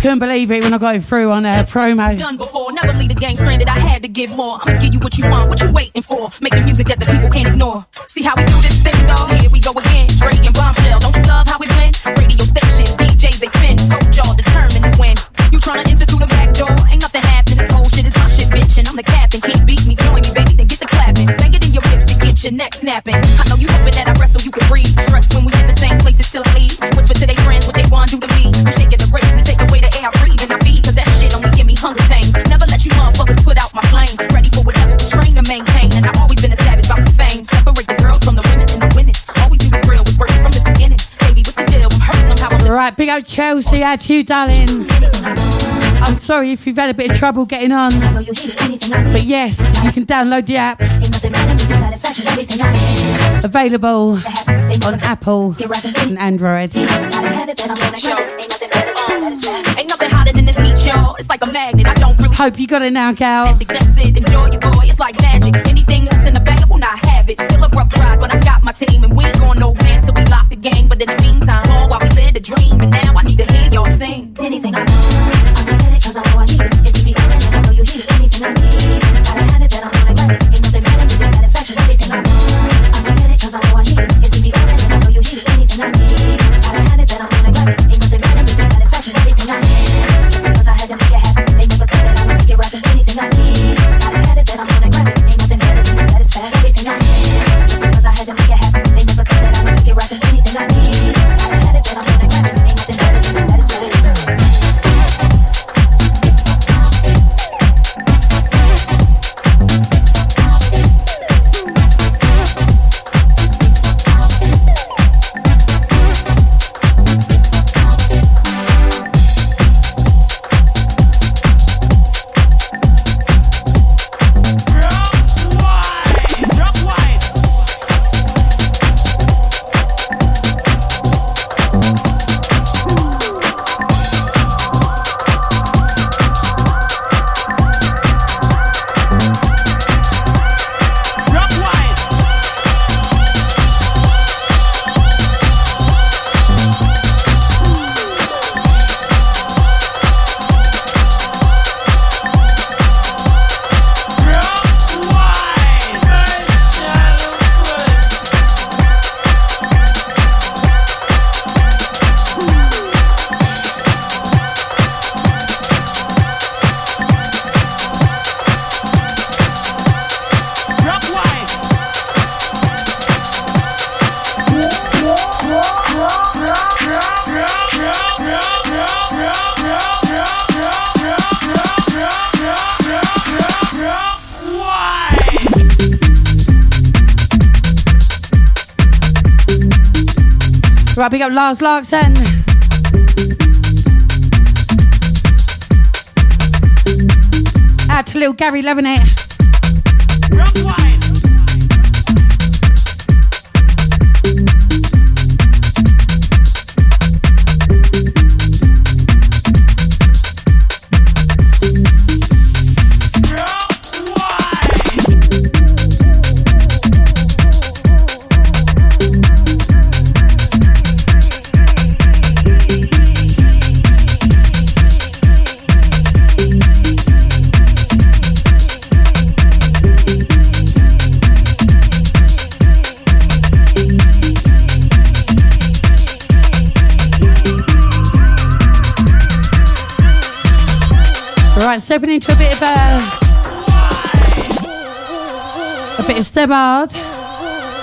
Couldn't believe it when I got it through on a promo. done before. Never leave the game stranded. I had to give more. I'ma give you what you want, what you waiting for. Making music that the people can't ignore. See how we do this thing, though? Here we go again. Dre and Bombshell. Don't you love how we blend? Radio stations, DJs, they spin. Told y'all determined to win. You tryna enter through the back door? Ain't nothing happening. This whole shit is my shit, bitch. And I'm the captain. Can't beat me. Join me, baby. Then get the clapping. Bang it in your hips to get your neck snapping. I know you hoping that I rest so you can breathe. Stress when we friends what they want do to me. Wish they could erase me, take away the air I breathe and I be. Cause that shit only give me hunger pains. Never let you motherfuckers put out my flame. Ready for whatever restrain to maintain. And I've always been a savage about the. Separate the girls from the women and the winning. Always knew the grill was working from the beginning. Baby, what's the deal? I'm hurting them how I'm Right, big up Chelsea, to you, darling. I'm sorry if you've had a bit of trouble getting on. But yes, you can download the app. Available on Apple and Android. Ain't nothing hotter than this heat, y'all. It's like a magnet. I don't really Hope you got it now, gal. That's it. Enjoy your boy. It's like magic. Anything less than a bag, I will not have it. Still a rough ride, but I got my team, and we ain't going nowhere till we lock the game. But in the meantime, all while we live the dream. And now I need to hear y'all sing. Anything I want, I can get it 'cause I know I need it. It's to be and I know you need it. Anything I need, gotta have it, but I'm gonna grab it. Lars Larkson. Out to little Gary loving. Stepping into a bit of a a bit of Stebard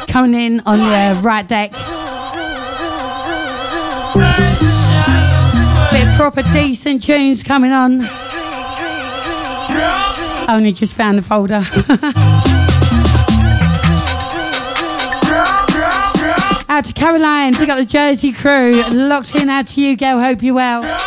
coming in on the uh, right deck. Bit of proper decent tunes coming on. Only just found the folder. out to Caroline, we got the Jersey crew locked in. Out to you, girl. Hope you're well.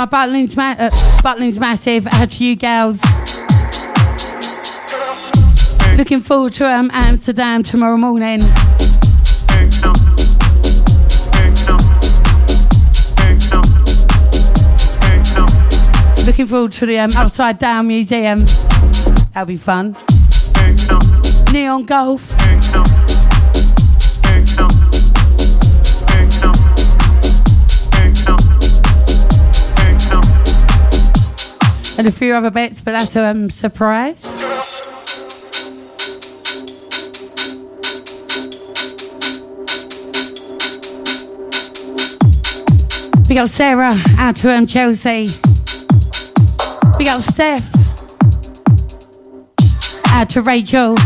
My Butlins, ma- uh, Butlins Massive. Out to you, gals. Looking forward to um, Amsterdam tomorrow morning. Looking forward to the um, Upside Down Museum. That'll be fun. Neon Golf. And a few other bits, but that's a um, surprise. Big up Sarah, out to um, Chelsea. Big up Steph. Out to Rachel.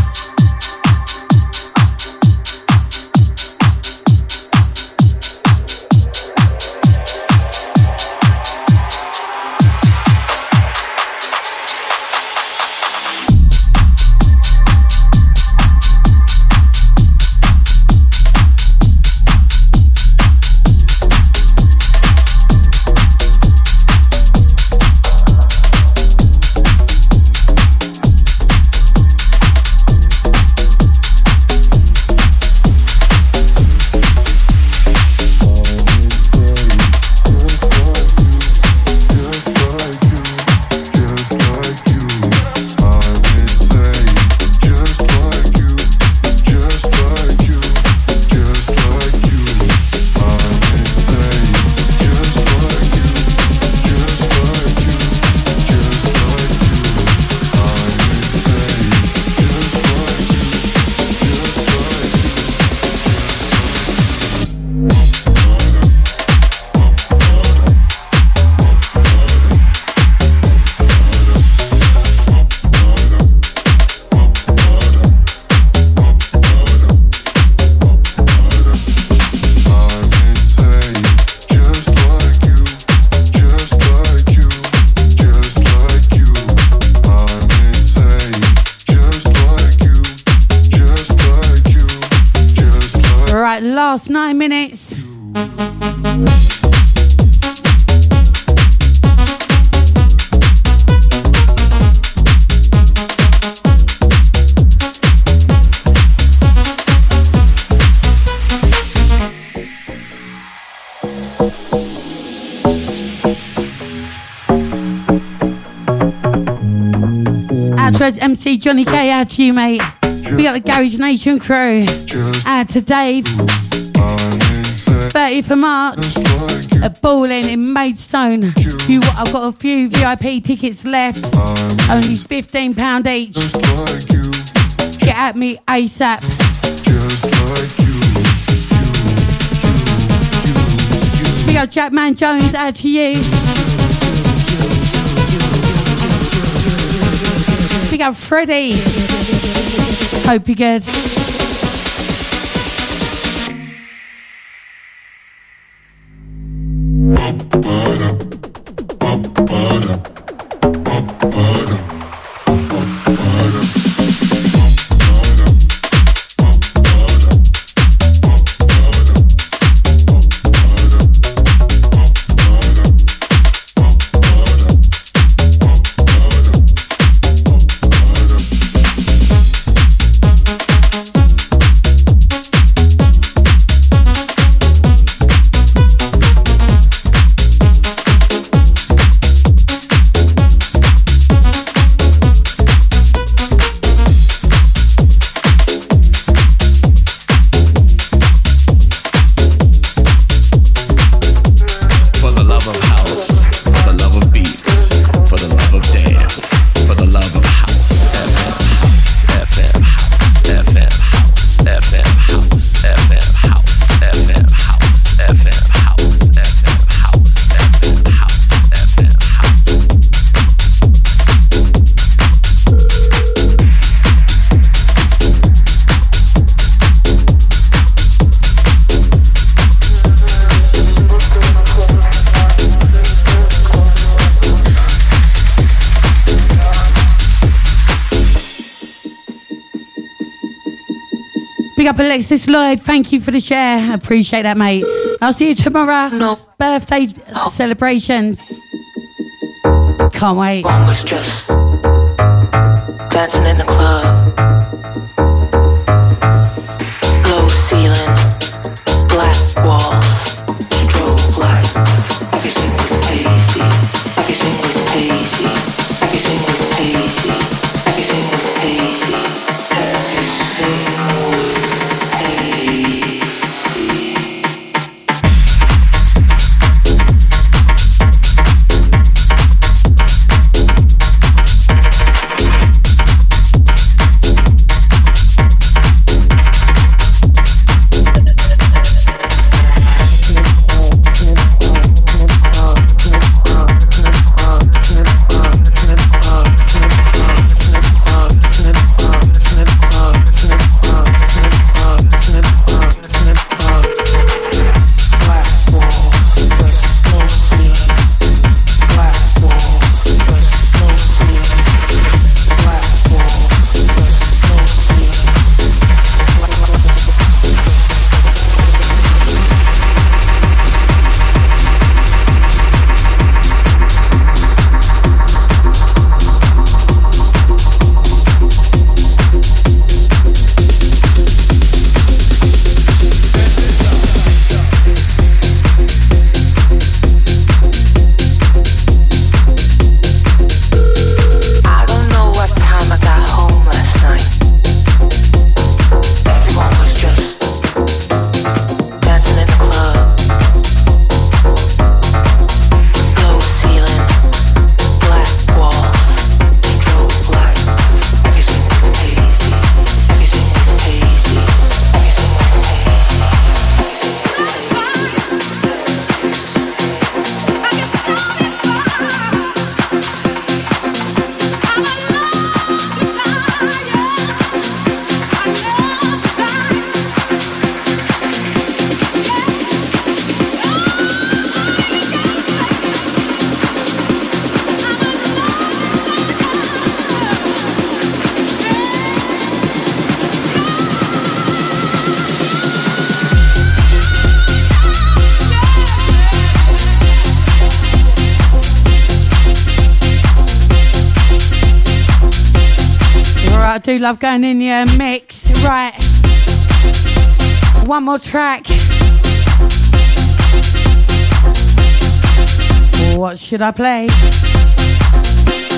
Johnny K, out to you, mate. We got the Garage Nation crew. Out to Dave. 30th of March. A balling in Maidstone. You, I've got a few VIP tickets left. Only £15 each. Get at me ASAP. We got Jackman Jones, out to you. Big up Freddie. Hope you're good. Big up Alexis Lloyd. Thank you for the share. I appreciate that, mate. I'll see you tomorrow. No. Birthday celebrations. Can't wait. One was just dancing in the club. I do love going in your mix. Right. One more track. What should I play?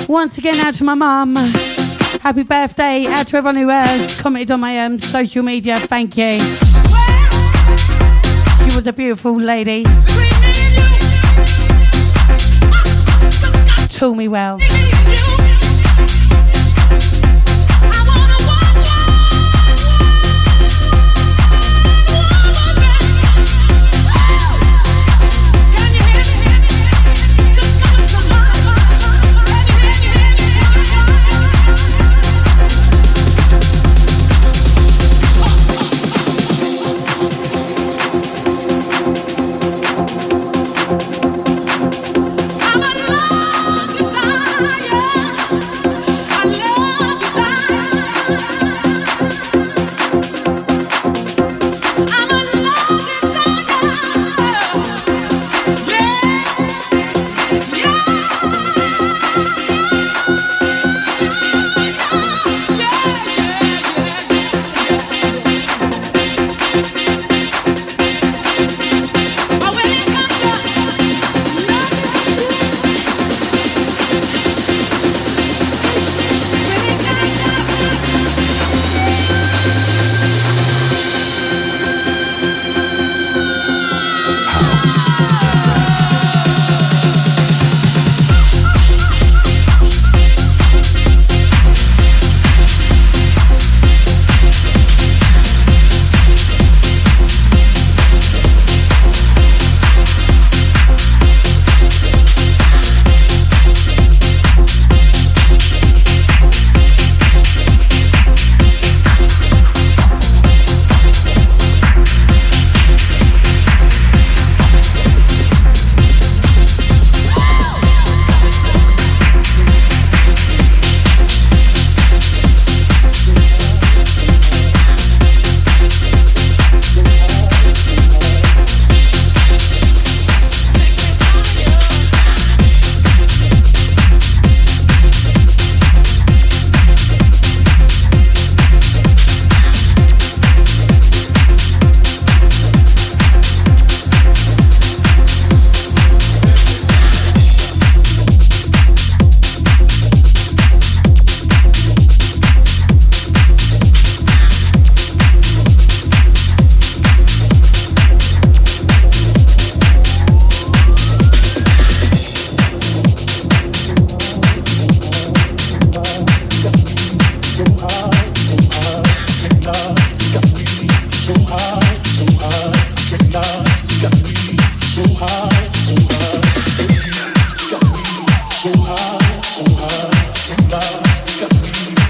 Once again, out to my mum. Happy birthday. Out to everyone who has commented on my um, social media. Thank you. She was a beautiful lady. Told me well.